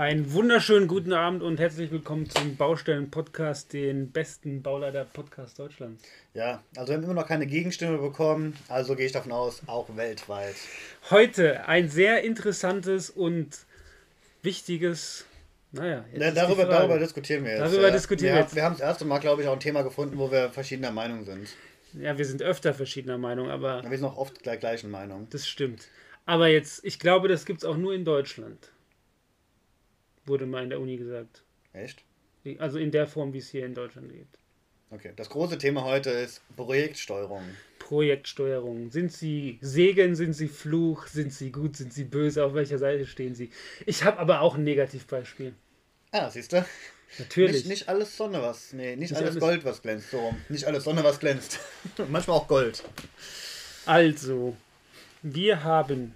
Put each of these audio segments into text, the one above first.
Einen wunderschönen guten Abend und herzlich willkommen zum Baustellen-Podcast, den besten Bauleiter-Podcast Deutschlands. Ja, also wir haben immer noch keine Gegenstimme bekommen, also gehe ich davon aus, auch weltweit. Heute ein sehr interessantes und wichtiges, naja, ja, darüber, darüber diskutieren wir jetzt. Darüber ja. diskutieren wir jetzt. Wir haben das erste Mal, glaube ich, auch ein Thema gefunden, wo wir verschiedener Meinung sind. Ja, wir sind öfter verschiedener Meinung, aber. Ja, wir sind auch oft der gleichen Meinung. Das stimmt. Aber jetzt, ich glaube, das gibt es auch nur in Deutschland wurde mal in der Uni gesagt. Echt? Also in der Form, wie es hier in Deutschland geht. Okay, das große Thema heute ist Projektsteuerung. Projektsteuerung. Sind Sie Segen, sind Sie Fluch, sind Sie gut, sind Sie böse, auf welcher Seite stehen Sie? Ich habe aber auch ein Negativbeispiel. Ah, siehst du? Natürlich. Nicht, nicht, alles Sonne, was. Nee, nicht, nicht alles, alles, Gold, was glänzt. So Nicht alles Sonne, was glänzt. Manchmal auch Gold. Also, wir haben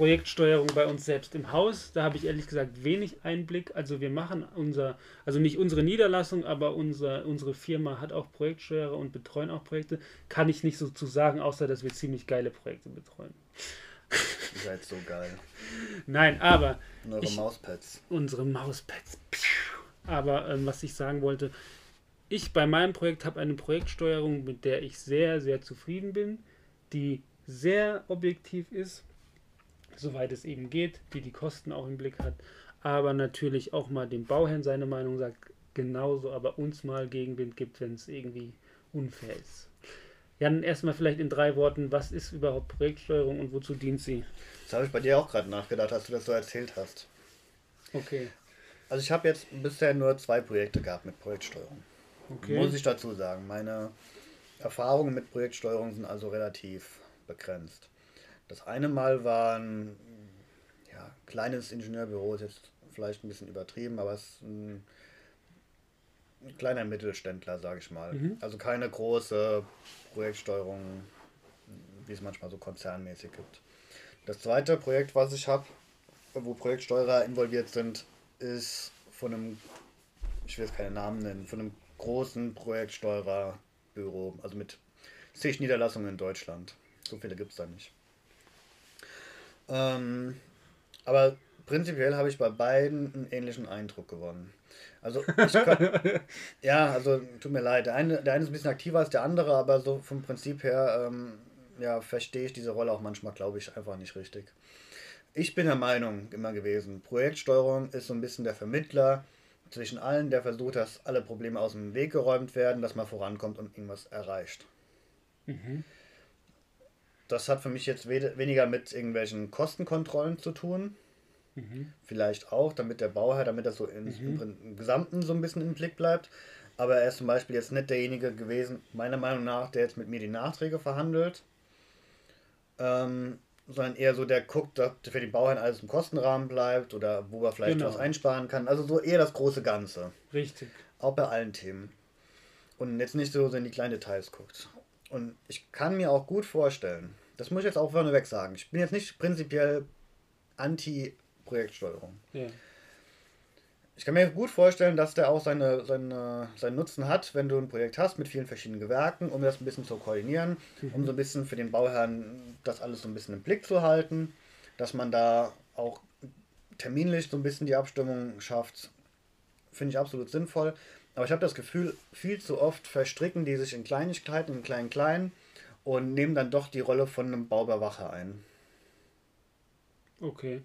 Projektsteuerung bei uns selbst im Haus. Da habe ich ehrlich gesagt wenig Einblick. Also wir machen unser, also nicht unsere Niederlassung, aber unser, unsere Firma hat auch Projektsteuerer und betreuen auch Projekte. Kann ich nicht so zu sagen, außer dass wir ziemlich geile Projekte betreuen. Ihr seid so geil. Nein, aber. Und eure ich, Mauspads. Unsere Mauspads. Aber ähm, was ich sagen wollte, ich bei meinem Projekt habe eine Projektsteuerung, mit der ich sehr, sehr zufrieden bin, die sehr objektiv ist soweit es eben geht, die die Kosten auch im Blick hat, aber natürlich auch mal dem Bauherrn seine Meinung sagt, genauso, aber uns mal Gegenwind gibt, wenn es irgendwie unfair ist. Jan, erstmal vielleicht in drei Worten, was ist überhaupt Projektsteuerung und wozu dient sie? Das habe ich bei dir auch gerade nachgedacht, als du das so erzählt hast. Okay. Also ich habe jetzt bisher nur zwei Projekte gehabt mit Projektsteuerung. Okay. Muss ich dazu sagen. Meine Erfahrungen mit Projektsteuerung sind also relativ begrenzt. Das eine Mal war ein ja, kleines Ingenieurbüro, ist jetzt vielleicht ein bisschen übertrieben, aber es ist ein, ein kleiner Mittelständler, sage ich mal. Mhm. Also keine große Projektsteuerung, wie es manchmal so konzernmäßig gibt. Das zweite Projekt, was ich habe, wo Projektsteuerer involviert sind, ist von einem, ich will jetzt keine Namen nennen, von einem großen Projektsteuererbüro, also mit zig Niederlassungen in Deutschland. So viele gibt es da nicht. Ähm, aber prinzipiell habe ich bei beiden einen ähnlichen Eindruck gewonnen. Also ich kann, ja, also tut mir leid. Der eine, der eine ist ein bisschen aktiver als der andere, aber so vom Prinzip her ähm, ja, verstehe ich diese Rolle auch manchmal, glaube ich, einfach nicht richtig. Ich bin der Meinung immer gewesen, Projektsteuerung ist so ein bisschen der Vermittler zwischen allen, der versucht, dass alle Probleme aus dem Weg geräumt werden, dass man vorankommt und irgendwas erreicht. Mhm das hat für mich jetzt weniger mit irgendwelchen Kostenkontrollen zu tun. Mhm. Vielleicht auch, damit der Bauherr, damit das so im, mhm. im, Gesamten so ein bisschen im Blick bleibt. Aber er ist zum Beispiel jetzt nicht derjenige gewesen, meiner Meinung nach, der jetzt mit mir die Nachträge verhandelt. Ähm, sondern eher so, der guckt, dass für die Bauherren alles im Kostenrahmen bleibt oder wo er vielleicht genau. was einsparen kann. Also so eher das große Ganze. Richtig. Auch bei allen Themen. Und jetzt nicht so in die kleinen Details guckt. Und ich kann mir auch gut vorstellen, das muss ich jetzt auch vorneweg sagen. Ich bin jetzt nicht prinzipiell anti-Projektsteuerung. Ja. Ich kann mir gut vorstellen, dass der auch seine, seine, seinen Nutzen hat, wenn du ein Projekt hast mit vielen verschiedenen Gewerken, um das ein bisschen zu koordinieren, mhm. um so ein bisschen für den Bauherrn das alles so ein bisschen im Blick zu halten, dass man da auch terminlich so ein bisschen die Abstimmung schafft, finde ich absolut sinnvoll. Aber ich habe das Gefühl, viel zu oft verstricken die sich in Kleinigkeiten, in kleinen kleinen und nehmen dann doch die Rolle von einem Bauüberwacher ein. Okay.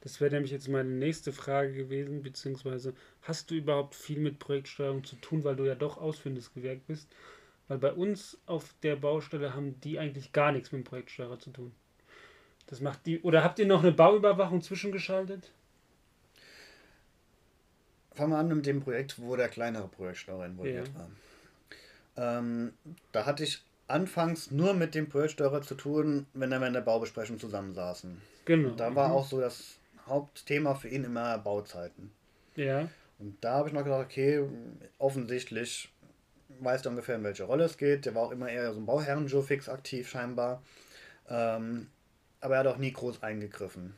Das wäre nämlich jetzt meine nächste Frage gewesen, beziehungsweise hast du überhaupt viel mit Projektsteuerung zu tun, weil du ja doch ausführendes Gewerk bist? Weil bei uns auf der Baustelle haben die eigentlich gar nichts mit dem Projektsteuerer zu tun. Das macht die. Oder habt ihr noch eine Bauüberwachung zwischengeschaltet? Fangen wir an mit dem Projekt, wo der kleinere Projektsteuerer involviert ja. war. Ähm, da hatte ich anfangs nur mit dem Projektsteuerer zu tun, wenn wir in der Baubesprechung zusammensaßen. Genau. da war mhm. auch so das Hauptthema für ihn immer Bauzeiten. Ja. Und da habe ich noch gedacht, okay, offensichtlich weiß er ungefähr, in welche Rolle es geht. Der war auch immer eher so ein Bauherren-Joe-Fix aktiv scheinbar. Ähm, aber er hat auch nie groß eingegriffen.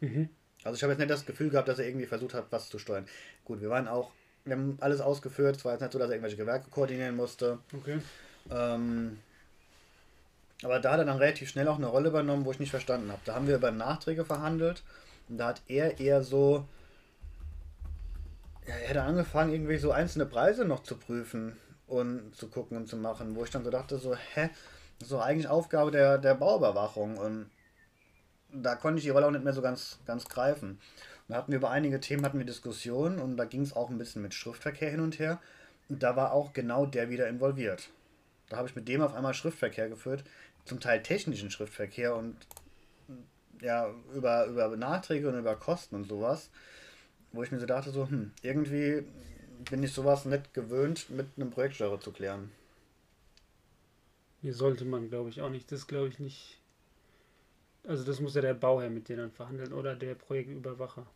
Mhm. Also ich habe jetzt nicht das Gefühl gehabt, dass er irgendwie versucht hat, was zu steuern. Gut, wir waren auch, wir haben alles ausgeführt. Es war jetzt nicht so, dass er irgendwelche Gewerke koordinieren musste. Okay. Ähm, aber da hat er dann relativ schnell auch eine Rolle übernommen, wo ich nicht verstanden habe. Da haben wir über Nachträge verhandelt Und da hat er eher so, ja, er hat angefangen, irgendwie so einzelne Preise noch zu prüfen und zu gucken und zu machen, wo ich dann so dachte, so, hä, doch eigentlich Aufgabe der, der Bauüberwachung. Und da konnte ich die Rolle auch nicht mehr so ganz, ganz greifen. Da hatten wir über einige Themen hatten wir Diskussionen und da ging es auch ein bisschen mit Schriftverkehr hin und her. Und da war auch genau der wieder involviert. Da habe ich mit dem auf einmal Schriftverkehr geführt, zum Teil technischen Schriftverkehr und ja, über, über Nachträge und über Kosten und sowas, wo ich mir so dachte, so, hm, irgendwie bin ich sowas nicht gewöhnt, mit einem Projektsteuerer zu klären. Hier sollte man, glaube ich, auch nicht. Das glaube ich nicht. Also das muss ja der Bauherr mit denen verhandeln oder der Projektüberwacher.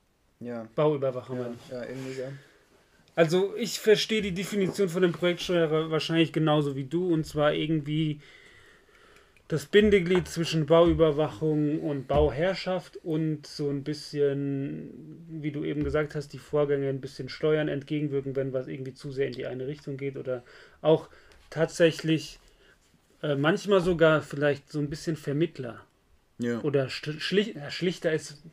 Ja. Bauüberwacher, Ja, meine ich. ja irgendwie, ja. Also ich verstehe die Definition von dem Projektsteuerer wahrscheinlich genauso wie du und zwar irgendwie das Bindeglied zwischen Bauüberwachung und Bauherrschaft und so ein bisschen, wie du eben gesagt hast, die Vorgänge ein bisschen steuern, entgegenwirken, wenn was irgendwie zu sehr in die eine Richtung geht oder auch tatsächlich äh, manchmal sogar vielleicht so ein bisschen Vermittler Ja. oder schlicht, ja, schlichter ist,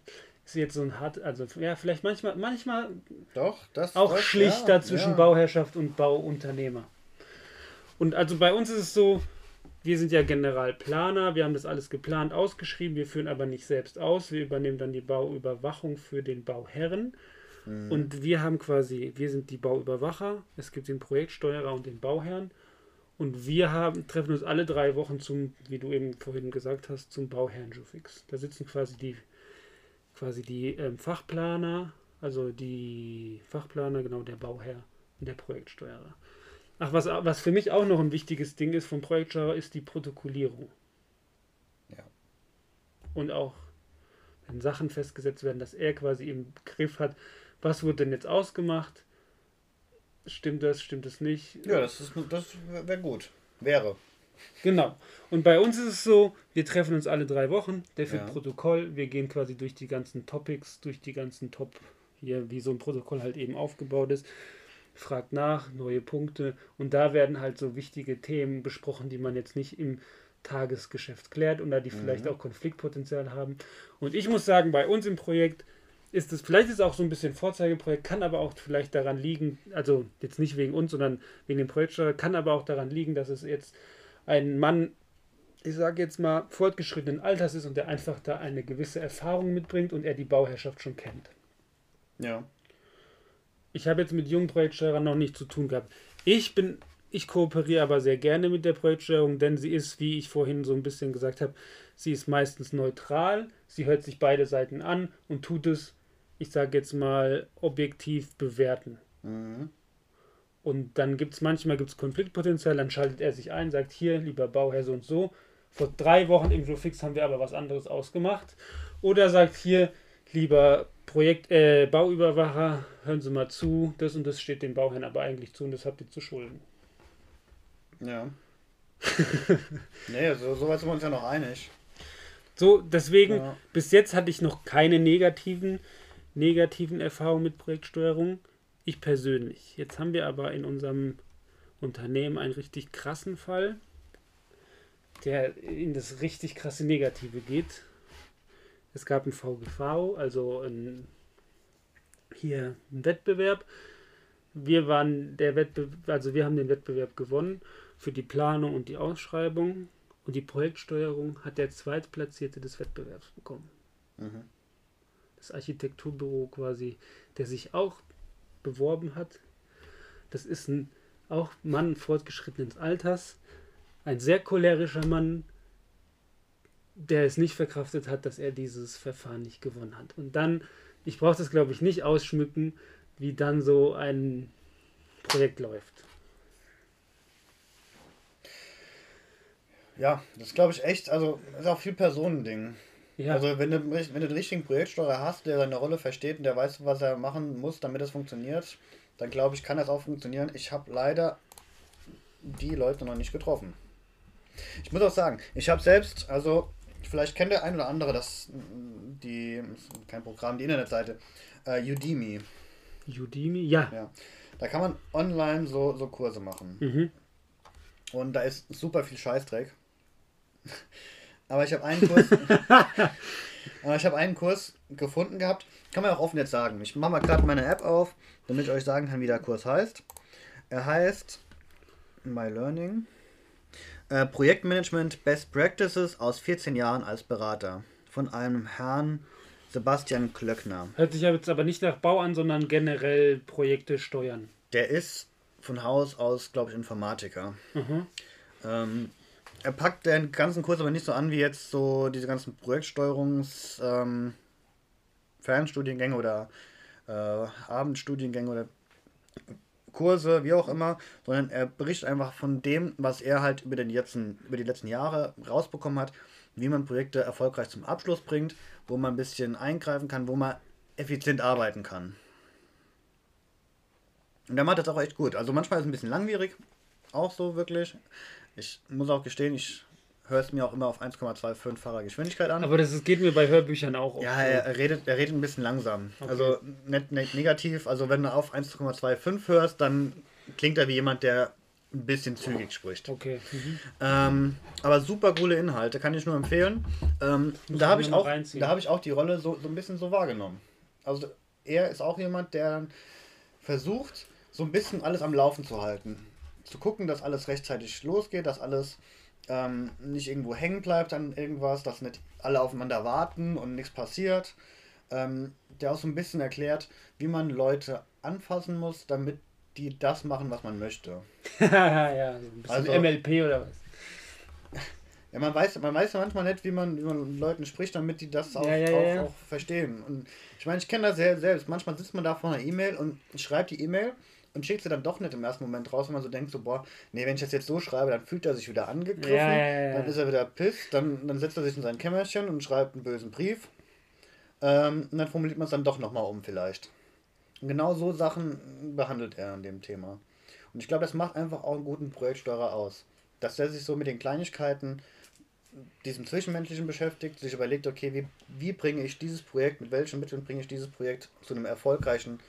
ist jetzt so ein hart, also ja, vielleicht manchmal, manchmal Doch, das auch das, schlichter ja, zwischen ja. Bauherrschaft und Bauunternehmer. Und also bei uns ist es so, wir sind ja Generalplaner, wir haben das alles geplant, ausgeschrieben, wir führen aber nicht selbst aus, wir übernehmen dann die Bauüberwachung für den Bauherren. Mhm. Und wir haben quasi, wir sind die Bauüberwacher, es gibt den Projektsteuerer und den Bauherrn. Und wir haben, treffen uns alle drei Wochen zum, wie du eben vorhin gesagt hast, zum Bauherrn Jufix. Da sitzen quasi die, quasi die ähm, Fachplaner, also die Fachplaner, genau der Bauherr und der Projektsteuerer. Ach, was, was für mich auch noch ein wichtiges Ding ist vom Projektsteuerer, ist die Protokollierung. Ja. Und auch, wenn Sachen festgesetzt werden, dass er quasi im Griff hat, was wurde denn jetzt ausgemacht? Stimmt das, stimmt es nicht? Ja, das, ist, das wäre gut. Wäre. Genau. Und bei uns ist es so, wir treffen uns alle drei Wochen, der führt Ja. Protokoll, wir gehen quasi durch die ganzen Topics, durch die ganzen Top, hier, wie so ein Protokoll halt eben aufgebaut ist, fragt nach, neue Punkte und da werden halt so wichtige Themen besprochen, die man jetzt nicht im Tagesgeschäft klärt oder die vielleicht auch Konfliktpotenzial haben. Und ich muss sagen, bei uns im Projekt ist es, vielleicht ist es auch so ein bisschen Vorzeigeprojekt, kann aber auch vielleicht daran liegen, also jetzt nicht wegen uns, sondern wegen dem Projektsteuer, kann aber auch daran liegen, dass es jetzt ein Mann, ich sage jetzt mal, fortgeschrittenen Alters ist und der einfach da eine gewisse Erfahrung mitbringt und er die Bauherrschaft schon kennt. Ja. Ich habe jetzt mit jungen Projektsteuerern noch nicht zu tun gehabt. Ich bin, ich kooperiere aber sehr gerne mit der Projektsteuerung, denn sie ist, wie ich vorhin so ein bisschen gesagt habe, sie ist meistens neutral, sie hört sich beide Seiten an und tut es, ich sage jetzt mal, objektiv bewerten. Mhm. Und dann gibt es manchmal gibt's Konfliktpotenzial, dann schaltet er sich ein, sagt hier, lieber Bauherr so und so. Vor drei Wochen im Jofix haben wir aber was anderes ausgemacht. Oder sagt hier, lieber Projekt, äh, Bauüberwacher, hören Sie mal zu, das und das steht dem Bauherrn aber eigentlich zu und das habt ihr zu schulden. Ja. nee, so, so weit sind wir uns ja noch einig. So, deswegen, Ja. bis jetzt hatte ich noch keine negativen, negativen Erfahrungen mit Projektsteuerung. Ich persönlich. Jetzt haben wir aber in unserem Unternehmen einen richtig krassen Fall, der in das richtig krasse Negative geht. Es gab ein VGV, also ein, hier ein Wettbewerb. Wir waren der Wettbewerb, also wir haben den Wettbewerb gewonnen für die Planung und die Ausschreibung. Und die Projektsteuerung hat der Zweitplatzierte des Wettbewerbs bekommen. Mhm. Das Architekturbüro quasi, der sich auch beworben hat. Das ist ein auch Mann fortgeschrittenen Alters, ein sehr cholerischer Mann, der es nicht verkraftet hat, dass er dieses Verfahren nicht gewonnen hat. Und dann, ich brauche das glaube ich nicht ausschmücken, wie dann so ein Projekt läuft. Ja, das glaube ich echt, also ist auch viel Personending. Ja, Also wenn du, wenn du den richtigen Projektsteuer hast, der seine Rolle versteht und der weiß, was er machen muss, damit es funktioniert, dann glaube ich, kann das auch funktionieren. Ich habe leider die Leute noch nicht getroffen. Ich muss auch sagen, ich habe selbst, also vielleicht kennt der ein oder andere das, die, kein Programm, die Internetseite, äh, Udemy. Udemy, ja. Ja. Da kann man online so, so Kurse machen. Mhm. Und da ist super viel Scheißdreck. Aber ich habe einen Kurs, Aber ich habe einen Kurs gefunden gehabt. Kann man auch offen jetzt sagen. Ich mache mal gerade meine App auf, damit ich euch sagen kann, wie der Kurs heißt. Er heißt My Learning. Äh, Projektmanagement Best Practices aus 14 Jahren als Berater. Von einem Herrn Sebastian Klöckner. Hört sich jetzt aber nicht nach Bau an, sondern generell Projekte steuern. Der ist von Haus aus, glaube ich, Informatiker. Mhm. Ähm, er packt den ganzen Kurs aber nicht so an wie jetzt so diese ganzen Projektsteuerungs ähm, Fernstudiengänge oder äh, Abendstudiengänge oder Kurse, wie auch immer, sondern er berichtet einfach von dem, was er halt über, den letzten, über die letzten Jahre rausbekommen hat, wie man Projekte erfolgreich zum Abschluss bringt, wo man ein bisschen eingreifen kann, wo man effizient arbeiten kann. Und der macht das auch echt gut. Also manchmal ist es ein bisschen langwierig, auch so wirklich. Ich muss auch gestehen, ich höre es mir auch immer auf 1,25-facher Geschwindigkeit an. Aber das ist, geht mir bei Hörbüchern auch. Ja, er, er, redet, er redet ein bisschen langsam. Okay. Also nicht, nicht negativ. Also wenn du auf 1,25 hörst, dann klingt er wie jemand, der ein bisschen zügig spricht. Okay. Mhm. Ähm, aber super coole Inhalte, kann ich nur empfehlen. Ähm, da habe ich, auch- da hab ich auch die Rolle so, so ein bisschen so wahrgenommen. Also er ist auch jemand, der versucht, so ein bisschen alles am Laufen zu halten. Zu gucken, dass alles rechtzeitig losgeht, dass alles ähm, nicht irgendwo hängen bleibt an irgendwas, dass nicht alle aufeinander warten und nichts passiert. Ähm, der auch so ein bisschen erklärt, wie man Leute anfassen muss, damit die das machen, was man möchte. ja, so ein bisschen Also- MLP oder was. Ja, man weiß, man weiß ja manchmal nicht, wie man, wie man mit Leuten spricht, damit die das auch, Ja, ja, auch, ja. auch verstehen. Und ich meine, ich kenne das sehr selbst. Manchmal sitzt man da vor einer E-Mail und schreibt die E-Mail und schickt sie dann doch nicht im ersten Moment raus, wenn man so denkt, so, boah, nee, wenn ich das jetzt so schreibe, dann fühlt er sich wieder angegriffen, Ja, ja, ja, dann ist er wieder pisst, dann, dann setzt er sich in sein Kämmerchen und schreibt einen bösen Brief. Ähm, und dann formuliert man es dann doch nochmal um vielleicht. Und genau so Sachen behandelt er an dem Thema. Und ich glaube, das macht einfach auch einen guten Projektsteuerer aus. Dass der sich so mit den Kleinigkeiten, diesem Zwischenmenschlichen beschäftigt, sich überlegt, okay, wie, wie bringe ich dieses Projekt, mit welchen Mitteln bringe ich dieses Projekt zu einem erfolgreichen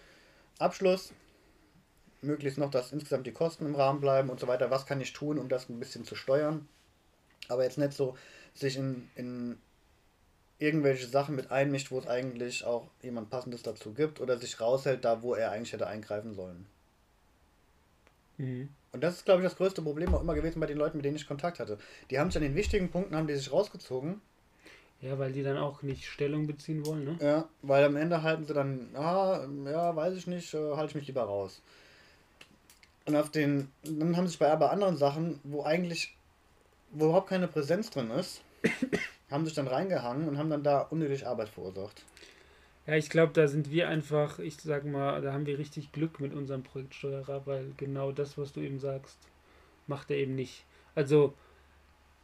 Abschluss, möglichst noch, dass insgesamt die Kosten im Rahmen bleiben und so weiter, was kann ich tun, um das ein bisschen zu steuern, aber jetzt nicht so sich in, in irgendwelche Sachen mit einmischt, wo es eigentlich auch jemand Passendes dazu gibt oder sich raushält da, wo er eigentlich hätte eingreifen sollen. Mhm. Und das ist, glaube ich, das größte Problem auch immer gewesen bei den Leuten, mit denen ich Kontakt hatte. Die haben sich an den wichtigen Punkten, haben die sich rausgezogen, Ja, weil die dann auch nicht Stellung beziehen wollen, ne? ja, weil am Ende halten sie dann, ah, ja, weiß ich nicht, äh, halte ich mich lieber raus. Und auf den, dann haben sie sich bei aber anderen Sachen, wo eigentlich, wo überhaupt keine Präsenz drin ist, haben sich dann reingehangen und haben dann da unnötig Arbeit verursacht. Ja, ich glaube, da sind wir einfach, ich sag mal, da haben wir richtig Glück mit unserem Projektsteuerer, weil genau das, was du eben sagst, macht er eben nicht. Also,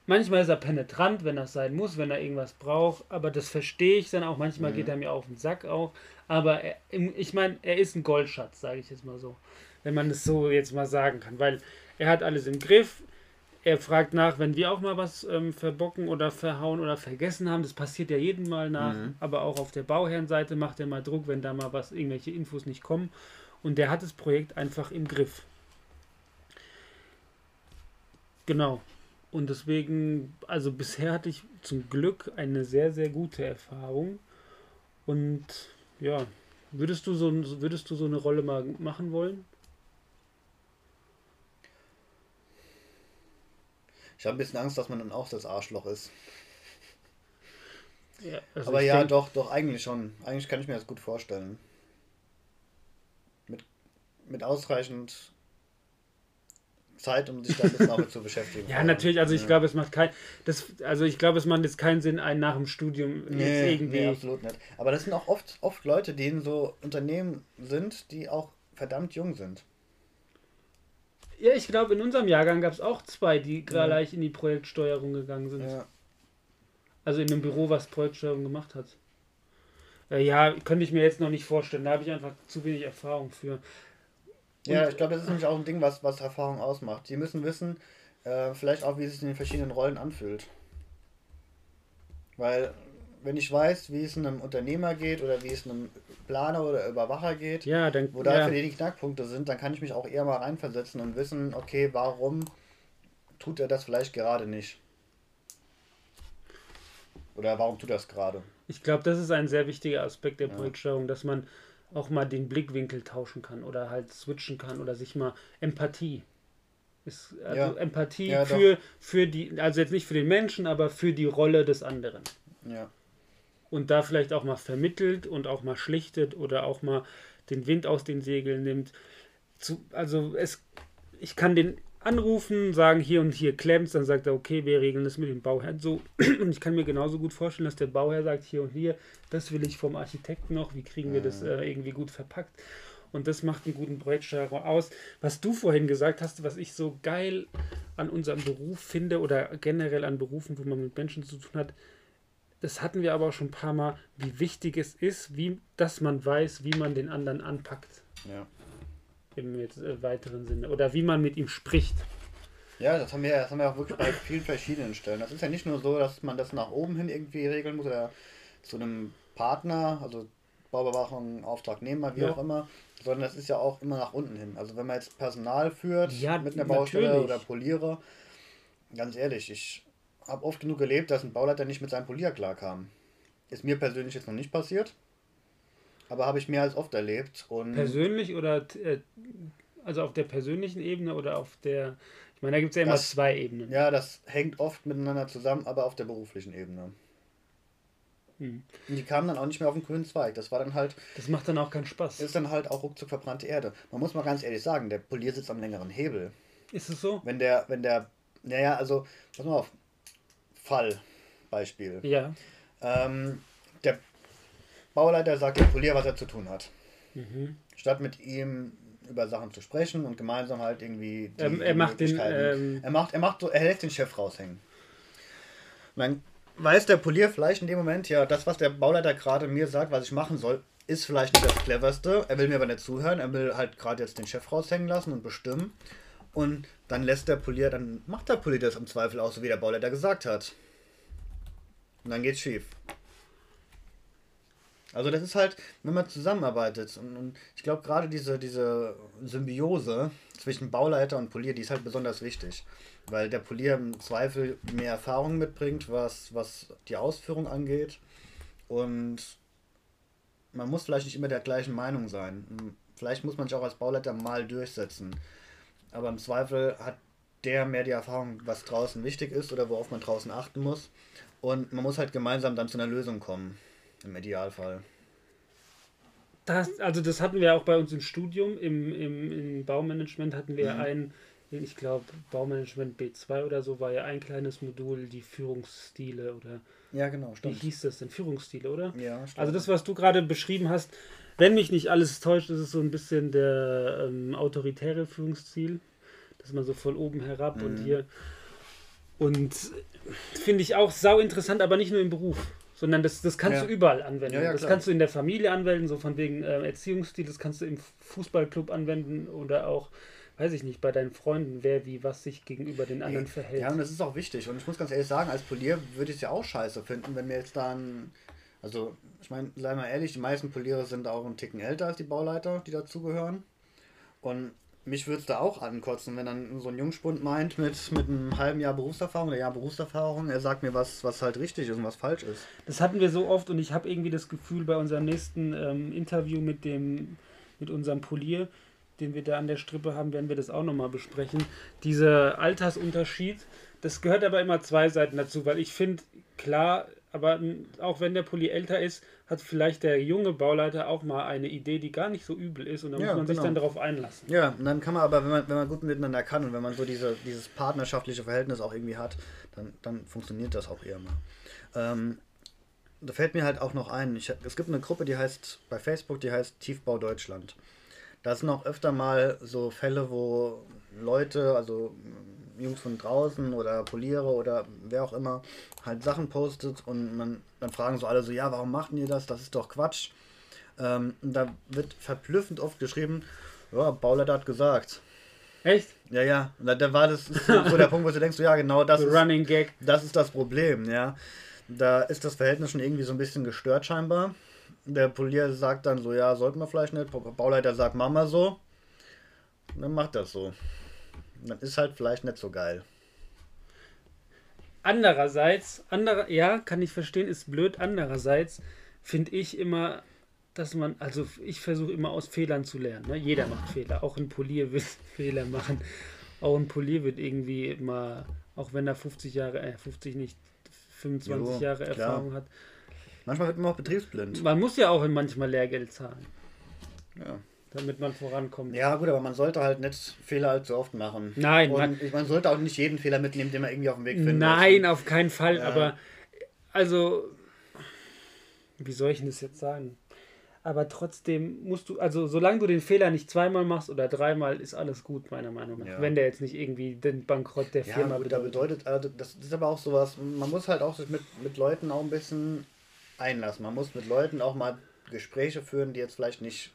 manchmal ist er penetrant, wenn das sein muss, wenn er irgendwas braucht, aber das verstehe ich dann auch. Manchmal Mhm. geht er mir auf den Sack auch. Aber er, ich meine, er ist ein Goldschatz, sage ich jetzt mal so. Wenn man es so jetzt mal sagen kann, weil er hat alles im Griff. Er fragt nach, wenn wir auch mal was ähm, verbocken oder verhauen oder vergessen haben. Das passiert ja jeden Mal nach. Mhm. Aber auch auf der Bauherrenseite macht er mal Druck, wenn da mal was, irgendwelche Infos nicht kommen. Und der hat das Projekt einfach im Griff. Genau. Und deswegen, also bisher hatte ich zum Glück eine sehr, sehr gute Erfahrung. Und ja, würdest du so, würdest du so eine Rolle mal machen wollen? Ich habe ein bisschen Angst, dass man dann auch das Arschloch ist. Ja, also Aber ja, doch, doch, eigentlich schon. Eigentlich kann ich mir das gut vorstellen. Mit, mit ausreichend Zeit, um sich da ein bisschen auch mit zu beschäftigen. Ja, natürlich, also ich Ja. glaube, es macht kein, das, also ich glaube, es macht jetzt keinen Sinn, einen nach dem Studium jetzt Nee, irgendwie. nee, absolut nicht. Aber das sind auch oft, oft Leute, die in so Unternehmen sind, die auch verdammt jung sind. Ja, ich glaube, in unserem Jahrgang gab es auch zwei, die gleich in die Projektsteuerung gegangen sind. Ja. Also in einem Büro, was Projektsteuerung gemacht hat. Äh, ja, könnte ich mir jetzt noch nicht vorstellen. Da habe ich einfach zu wenig Erfahrung für. Ja, ich glaube, das ist nämlich auch ein Ding, was, was Erfahrung ausmacht. Die müssen wissen, äh, vielleicht auch, wie es sich in den verschiedenen Rollen anfühlt. Weil, wenn ich weiß, wie es einem Unternehmer geht oder wie es einem Planer oder Überwacher geht, Ja, dann. wo da ja. für die die Knackpunkte sind, dann kann ich mich auch eher mal reinversetzen und wissen, okay, warum tut er das vielleicht gerade nicht. Oder warum tut das gerade? Ich glaube, das ist ein sehr wichtiger Aspekt der Projektsteuerung, dass man auch mal den Blickwinkel tauschen kann oder halt switchen kann oder sich mal Empathie. Ist, also Ja. Empathie Ja, doch. für, für die, also jetzt nicht für den Menschen, aber für die Rolle des anderen. Ja. Und da vielleicht auch mal vermittelt und auch mal schlichtet oder auch mal den Wind aus den Segeln nimmt. Zu, also es, ich kann den anrufen, sagen hier und hier klemmt's, dann sagt er, okay, wir regeln das mit dem Bauherrn so. Und ich kann mir genauso gut vorstellen, dass der Bauherr sagt, hier und hier, das will ich vom Architekten noch, wie kriegen wir das äh, irgendwie gut verpackt. Und das macht einen guten Projektsteuerer aus. Was du vorhin gesagt hast, was ich so geil an unserem Beruf finde oder generell an Berufen, wo man mit Menschen zu tun hat, das hatten wir aber auch schon ein paar Mal, wie wichtig es ist, wie, dass man weiß, wie man den anderen anpackt Ja. Im jetzt, äh, weiteren Sinne oder wie man mit ihm spricht. Ja, das haben wir, das haben wir auch wirklich bei vielen verschiedenen Stellen. Das ist ja nicht nur so, dass man das nach oben hin irgendwie regeln muss oder zu einem Partner, also Baubewachung, Auftragnehmer, wie Ja. auch immer, sondern das ist ja auch immer nach unten hin. Also wenn man jetzt Personal führt Ja, mit einer Baustelle natürlich. oder Polierer, ganz ehrlich, ich habe oft genug erlebt, dass ein Bauleiter nicht mit seinem Polier klarkam. Ist mir persönlich jetzt noch nicht passiert, aber habe ich mehr als oft erlebt. Und Persönlich oder äh, also auf der persönlichen Ebene oder auf der, ich meine, da gibt es ja immer Das- zwei Ebenen. ja, das hängt oft miteinander zusammen, aber auf der beruflichen Ebene. Hm. Und die kamen dann auch nicht mehr auf den grünen Zweig. Das war dann halt, Das macht dann auch keinen Spaß. ist dann halt auch ruckzuck verbrannte Erde. Man muss mal ganz ehrlich sagen, der Polier sitzt am längeren Hebel. Ist es so? Wenn der, wenn der, naja, also, pass mal auf, Fall, Beispiel. Ja. Ähm, der Bauleiter sagt dem Polier, was er zu tun hat. Mhm. Statt mit ihm über Sachen zu sprechen und gemeinsam halt irgendwie die, Ähm, er macht den, ähm, er macht, er macht so, er lässt den Chef raushängen. Und dann weiß der Polier vielleicht in dem Moment, ja, das, was der Bauleiter gerade mir sagt, was ich machen soll, ist vielleicht nicht das cleverste. Er will mir aber nicht zuhören, er will halt gerade jetzt den Chef raushängen lassen und bestimmen. Und dann lässt der Polier, dann macht der Polier das im Zweifel auch so, wie der Bauleiter gesagt hat. Und dann geht's schief. Also das ist halt, wenn man zusammenarbeitet und, und ich glaube gerade diese, diese Symbiose zwischen Bauleiter und Polier, die ist halt besonders wichtig, weil der Polier im Zweifel mehr Erfahrung mitbringt, was, was die Ausführung angeht und man muss vielleicht nicht immer der gleichen Meinung sein. Vielleicht muss man sich auch als Bauleiter mal durchsetzen, aber im Zweifel hat der mehr die Erfahrung, was draußen wichtig ist oder worauf man draußen achten muss und man muss halt gemeinsam dann zu einer Lösung kommen. Im Idealfall. Das, also das hatten wir auch bei uns im Studium, im, im, im Baumanagement hatten wir Mhm. ein, ich glaube, Baumanagement B2 oder so war ja ein kleines Modul, die Führungsstile oder Ja, genau, wie stimmt. hieß das denn? Führungsstile, oder? Ja, stimmt. Also das, was du gerade beschrieben hast, wenn mich nicht alles täuscht, ist es so ein bisschen der ähm, autoritäre Führungsstil, dass man so von oben herab und Mhm. hier und finde ich auch sau interessant, aber nicht nur im Beruf, sondern das, das kannst Ja. du überall anwenden. Ja, ja, das kannst du in der Familie anwenden, so von wegen äh, Erziehungsstil, das kannst du im Fußballclub anwenden oder auch, weiß ich nicht, bei deinen Freunden, wer wie was sich gegenüber den anderen verhält. Ja, und das ist auch wichtig. Und ich muss ganz ehrlich sagen, als Polier würde ich es ja auch scheiße finden, wenn wir jetzt dann. Also, ich meine, sei mal ehrlich, die meisten Poliere sind auch einen Ticken älter als die Bauleiter, die dazugehören. Und mich würde es da auch ankotzen, wenn dann so ein Jungspund meint, mit, mit einem halben Jahr Berufserfahrung oder Jahr Berufserfahrung, er sagt mir, was, was halt richtig ist und was falsch ist. Das hatten wir so oft und ich habe irgendwie das Gefühl bei unserem nächsten ähm, Interview mit dem mit unserem Polier, den wir da an der Strippe haben, werden wir das auch nochmal besprechen. Dieser Altersunterschied, das gehört aber immer zwei Seiten dazu, weil ich finde, klar, aber auch wenn der Polier älter ist, hat vielleicht der junge Bauleiter auch mal eine Idee, die gar nicht so übel ist und da Ja, muss man sich genau. dann darauf einlassen. Ja, und dann kann man aber, wenn man, wenn man gut miteinander kann und wenn man so diese, dieses partnerschaftliche Verhältnis auch irgendwie hat, dann, dann funktioniert das auch eher mal. Ähm, da fällt mir halt auch noch ein, ich, es gibt eine Gruppe, die heißt bei Facebook, die heißt Tiefbau Deutschland. Da sind auch öfter mal so Fälle, wo Leute, also Jungs von draußen oder Poliere oder wer auch immer, halt Sachen postet und man, dann fragen so alle so, ja, warum macht ihr das? Das ist doch Quatsch. Ähm, und da wird verblüffend oft geschrieben, ja, Bauleiter hat gesagt. Echt? Ja, ja. Und da, da war das so, so der Punkt, wo du denkst, so, ja, genau, das ist, Running Gag. das ist das Problem, ja. Da ist das Verhältnis schon irgendwie so ein bisschen gestört scheinbar. Der Polier sagt dann so, ja, sollten wir vielleicht nicht. Bauleiter sagt, mach mal so. Und dann macht das so. Dann ist halt vielleicht nicht so geil. Andererseits, andere, ja, kann ich verstehen, ist blöd. Andererseits finde ich immer, dass man, also ich versuche immer aus Fehlern zu lernen. Ne? Jeder macht Fehler. Auch ein Polier wird Fehler machen. Auch ein Polier wird irgendwie mal, auch wenn er 50 Jahre, äh, 50 nicht, 25 jo, Jahre klar. Erfahrung hat. Manchmal wird man auch betriebsblind. Man muss ja auch manchmal Lehrgeld zahlen. Ja damit man vorankommt. Ja, gut, aber man sollte halt nicht Fehler allzu oft machen. Nein, Und man, man sollte auch nicht jeden Fehler mitnehmen, den man irgendwie auf dem Weg findet. Nein, auf keinen Fall, ja. aber also, wie soll ich denn das jetzt sagen? Aber trotzdem musst du, also solange du den Fehler nicht zweimal machst oder dreimal, ist alles gut, meiner Meinung nach. Ja. Wenn der jetzt nicht irgendwie den Bankrott der Firma ja, gut, bedeutet. bedeutet also das ist aber auch sowas, man muss halt auch sich mit, mit Leuten auch ein bisschen einlassen. Man muss mit Leuten auch mal Gespräche führen, die jetzt vielleicht nicht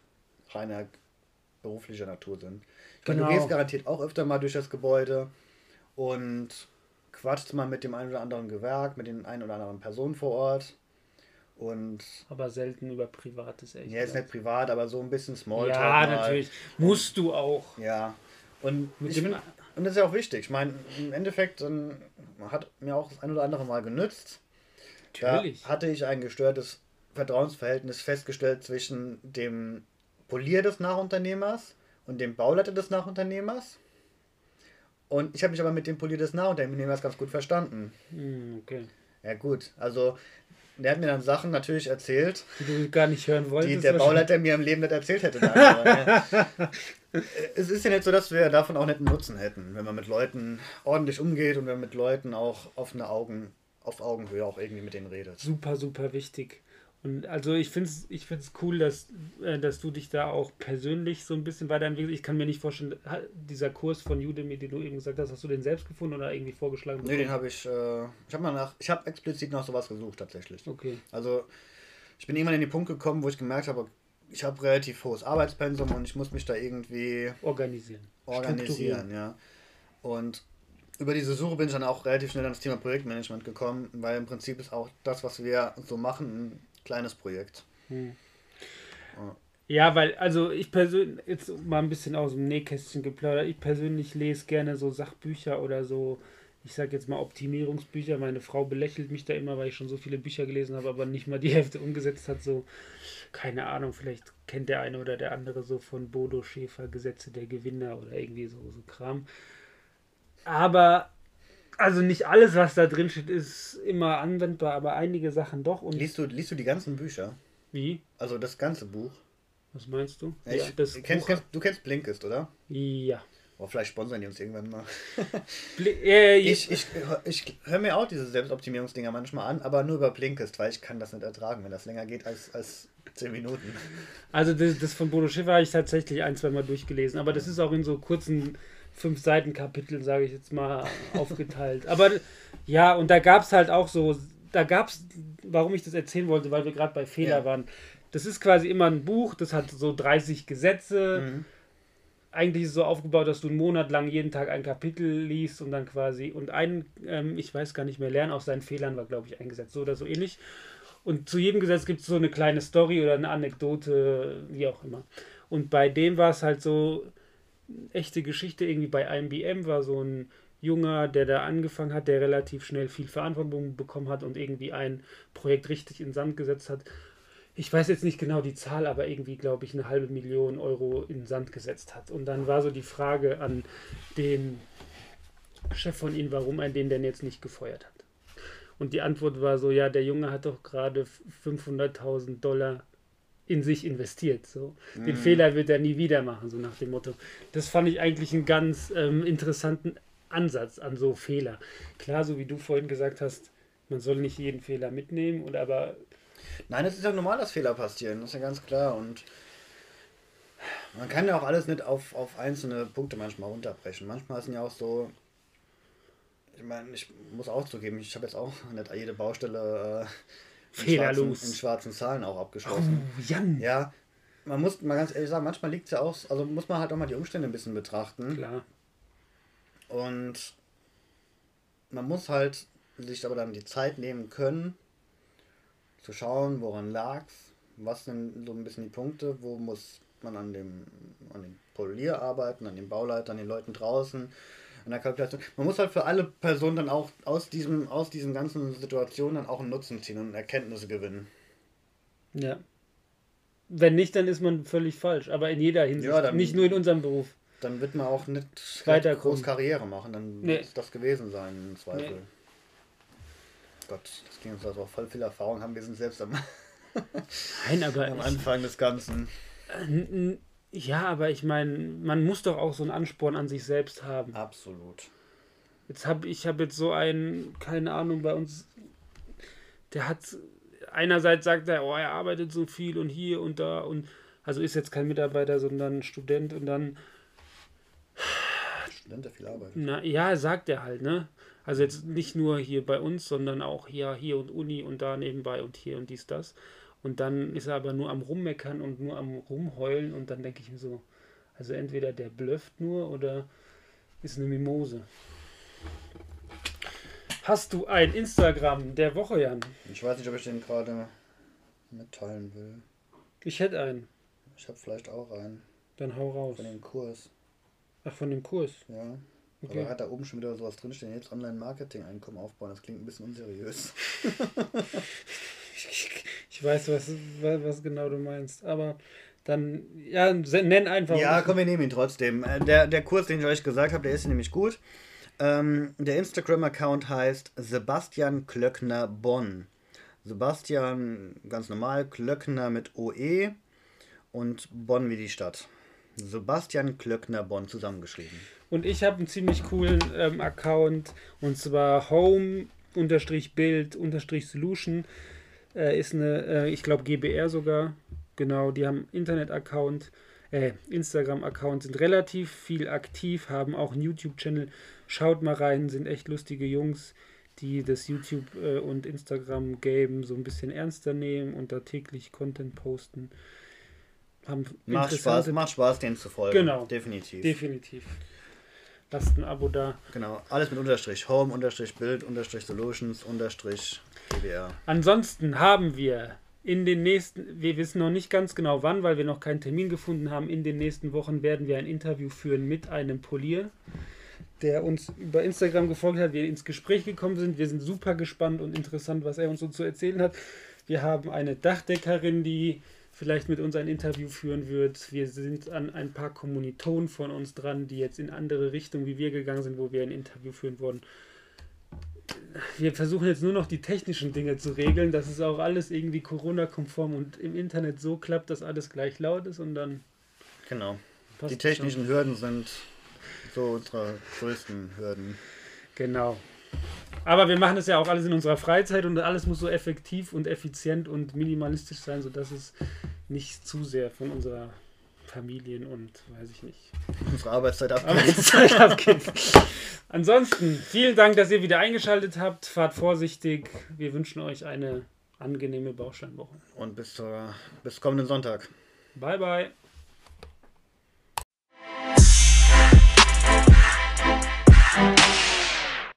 reiner beruflicher Natur sind. Ich genau. meine, du gehst garantiert auch öfter mal durch das Gebäude und quatschst mal mit dem einen oder anderen Gewerk, mit den einen oder anderen Personen vor Ort. Und aber selten über Privates echt. Ja, ist nicht privat, aber so ein bisschen Smalltalk. Ja, mal. natürlich. Musst du auch. Ja. Und, ich, und das ist ja auch wichtig. Ich meine, im Endeffekt um, hat mir auch das ein oder andere Mal genützt. Natürlich. Da hatte ich ein gestörtes Vertrauensverhältnis festgestellt zwischen dem Polier des Nachunternehmers und dem Bauleiter des Nachunternehmers. Und ich habe mich aber mit dem Polier des Nachunternehmers ganz gut verstanden. Hm, okay. Ja, gut. Also, der hat mir dann Sachen natürlich erzählt, die du gar nicht hören wolltest. Die der Bauleiter mir im Leben nicht erzählt hätte. Dann, es ist ja nicht so, dass wir davon auch nicht einen Nutzen hätten, wenn man mit Leuten ordentlich umgeht und wenn man mit Leuten auch offene Augen, auf Augenhöhe auch irgendwie mit denen redet. Super, super wichtig. Und also ich finde es ich find's cool, dass, äh, dass du dich da auch persönlich so ein bisschen weiterentwickelst. Ich kann mir nicht vorstellen, dieser Kurs von Udemy, den du eben gesagt hast, hast du den selbst gefunden oder irgendwie vorgeschlagen? Nee, den habe ich, äh, ich habe mal nach, ich habe explizit nach sowas gesucht tatsächlich. Okay. Also ich bin irgendwann in den Punkt gekommen, wo ich gemerkt habe, ich habe relativ hohes Arbeitspensum und ich muss mich da irgendwie organisieren. Organisieren, ja. Und über diese Suche bin ich dann auch relativ schnell ans Thema Projektmanagement gekommen, weil im Prinzip ist auch das, was wir so machen, kleines Projekt. Hm. Ja. weil, also ich persönlich, jetzt mal ein bisschen aus dem Nähkästchen geplaudert, ich persönlich lese gerne so Sachbücher oder so, ich sag jetzt mal Optimierungsbücher. Meine Frau belächelt mich da immer, weil ich schon so viele Bücher gelesen habe, aber nicht mal die Hälfte umgesetzt hat. So, keine Ahnung, vielleicht kennt der eine oder der andere so von Bodo Schäfer Gesetze der Gewinner oder irgendwie so, so Kram. Aber also nicht alles, was da drin steht, ist immer anwendbar, aber einige Sachen doch. Und liest, du, liest du die ganzen Bücher? Wie? Also das ganze Buch. Was meinst du? Ja, ich, das kennst, kennst, du kennst Blinkist, oder? Ja. Oh, vielleicht sponsern die uns irgendwann mal. äh, ich ich, ich höre mir auch diese Selbstoptimierungsdinger manchmal an, aber nur über Blinkist, weil ich kann das nicht ertragen, wenn das länger geht als, als 10 Minuten. Also das, das von Bodo Schiffer habe ich tatsächlich ein, zwei Mal durchgelesen, aber das ist auch in so kurzen fünf Seiten Kapitel, sage ich jetzt mal, aufgeteilt. Aber ja, und da gab es halt auch so, da gab es, warum ich das erzählen wollte, weil wir gerade bei Fehler ja. waren. Das ist quasi immer ein Buch, das hat so 30 Gesetze. Mhm. Eigentlich ist es so aufgebaut, dass du einen Monat lang jeden Tag ein Kapitel liest und dann quasi, und ein, ähm, ich weiß gar nicht mehr, Lernen aus seinen Fehlern war, glaube ich, eingesetzt, so oder so ähnlich. Und zu jedem Gesetz gibt es so eine kleine Story oder eine Anekdote, wie auch immer. Und bei dem war es halt so, echte Geschichte. Irgendwie bei IBM war so ein Junger, der da angefangen hat, der relativ schnell viel Verantwortung bekommen hat und irgendwie ein Projekt richtig in Sand gesetzt hat. Ich weiß jetzt nicht genau die Zahl, aber irgendwie, glaube ich, eine halbe Million Euro in Sand gesetzt hat. Und dann war so die Frage an den Chef von ihm, warum er den denn jetzt nicht gefeuert hat. Und die Antwort war so, ja, der Junge hat doch gerade 500.000 Dollar in sich investiert. So. Mhm. Den Fehler wird er nie wieder machen, so nach dem Motto. Das fand ich eigentlich einen ganz ähm, interessanten Ansatz an so Fehler. Klar, so wie du vorhin gesagt hast, man soll nicht jeden Fehler mitnehmen, und aber. Nein, es ist ja normal, dass Fehler passieren, das ist ja ganz klar. Und man kann ja auch alles nicht auf, auf einzelne Punkte manchmal runterbrechen. Manchmal sind ja auch so. Ich meine, ich muss auch zugeben, ich habe jetzt auch nicht jede Baustelle. Äh, Fehlerlos. In schwarzen, in schwarzen Zahlen auch abgeschlossen. Oh, Jan. Ja, man muss mal ganz ehrlich sagen, manchmal liegt es ja auch, also muss man halt auch mal die Umstände ein bisschen betrachten. Klar. Und man muss halt sich aber dann die Zeit nehmen können, zu schauen, woran lag's, was sind so ein bisschen die Punkte, wo muss man an dem, an dem Polier arbeiten, an dem Bauleiter, an den Leuten draußen, an der Kalkulation. Man muss halt für alle Personen dann auch aus diesem, aus diesen ganzen Situationen dann auch einen Nutzen ziehen und Erkenntnisse gewinnen. Ja. Wenn nicht, dann ist man völlig falsch. Aber in jeder Hinsicht. Ja, nicht nur in unserem Beruf. Dann wird man auch nicht groß Karriere machen. Dann Nee. wird es das gewesen sein, im Zweifel. Nee. Gott, das klingt so, als ob wir voll viel Erfahrung haben. Wir sind selbst am, Nein, aber am Anfang des Ganzen. N- Ja, aber ich meine, man muss doch auch so einen Ansporn an sich selbst haben. Absolut. Jetzt habe ich habe jetzt so einen, keine Ahnung, bei uns, der hat einerseits sagt er, oh, er arbeitet so viel und hier und da und also ist jetzt kein Mitarbeiter, sondern Student und dann, Student, der viel arbeitet. na ja, sagt er halt, ne? Also jetzt nicht nur hier bei uns, sondern auch hier, hier und Uni und da nebenbei und hier und dies, das. Und dann ist er aber nur am Rummeckern und nur am Rumheulen und dann denke ich mir so, also entweder der blöfft nur oder ist eine Mimose. Hast du ein Instagram der Woche, Jan? Ich weiß nicht, ob ich den gerade mitteilen will. Ich hätte einen. Ich habe vielleicht auch einen. Dann hau raus. Von dem Kurs. Ach, von dem Kurs. Ja. Okay. Aber hat da oben schon wieder sowas drinstehen, jetzt Online-Marketing-Einkommen aufbauen. Das klingt ein bisschen unseriös. Ich weiß, was, was, genau du meinst. Aber dann, ja, nenn einfach. Ja, komm, wir nehmen ihn trotzdem. Äh, Der, der Kurs, den ich euch gesagt habe, der ist nämlich gut. Ähm, der Instagram-Account heißt Sebastian Klöckner Bonn. Sebastian, ganz normal, Klöckner mit OE und Bonn wie die Stadt. Sebastian Klöckner Bonn zusammengeschrieben. Und ich habe einen ziemlich coolen ähm, Account und zwar home-bild-solution. Äh, ist eine, äh, ich glaube, GBR sogar. Genau, die haben Internet-Account, äh, Instagram-Account, sind relativ viel aktiv, haben auch einen YouTube-Channel. Schaut mal rein, sind echt lustige Jungs, die das YouTube äh, und Instagram-Game so ein bisschen ernster nehmen und da täglich Content posten. Haben Macht Spaß, macht Spaß, denen zu folgen. Genau. Definitiv. Definitiv. Lasst ein Abo da. genau. Alles mit Unterstrich. Home, Unterstrich Bild, Unterstrich Solutions, Unterstrich GBR. Ansonsten haben wir in den nächsten, wir wissen noch nicht ganz genau wann, weil wir noch keinen Termin gefunden haben. In den nächsten Wochen werden wir ein Interview führen mit einem Polier, der uns über Instagram gefolgt hat, wir ins Gespräch gekommen sind. Wir sind super gespannt und interessant, was er uns so zu erzählen hat. Wir haben eine Dachdeckerin, die vielleicht mit uns ein Interview führen wird. Wir sind an ein paar Kommilitonen von uns dran, die jetzt in andere Richtungen wie wir gegangen sind, wo wir ein Interview führen wollen wir versuchen jetzt nur noch die technischen Dinge zu regeln, dass es auch alles irgendwie Corona-konform und im Internet so klappt, dass alles gleich laut ist und dann Genau. Die technischen Hürden sind so unsere größten Hürden. schon. Genau. Aber wir machen das ja auch alles in unserer Freizeit und alles muss so effektiv und effizient und minimalistisch sein, sodass es nicht zu sehr von unserer Familien und weiß ich nicht Unsere Arbeitszeit ab. Arbeitszeit abgeht. Ansonsten vielen Dank, dass ihr wieder eingeschaltet habt. Fahrt vorsichtig. Wir wünschen euch eine angenehme Bausteinwoche. Und bis, zur, bis kommenden Sonntag. Bye bye.